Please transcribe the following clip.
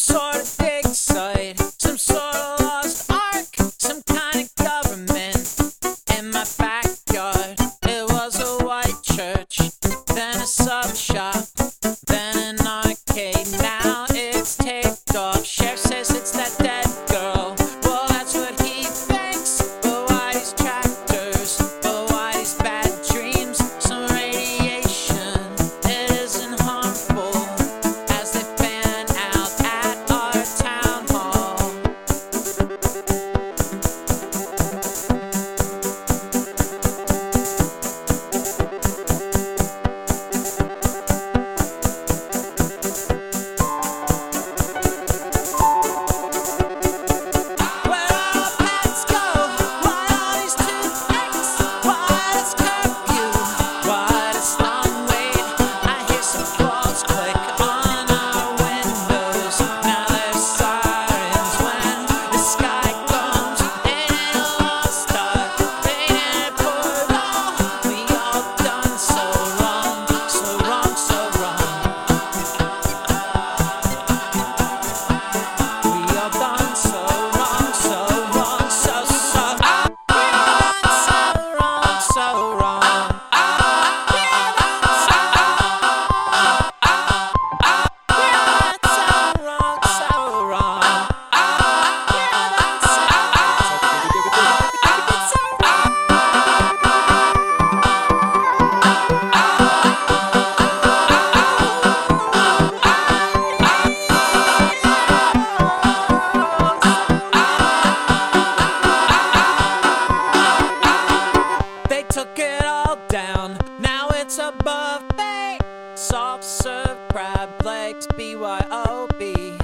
sort of site, serve legs, BYOB.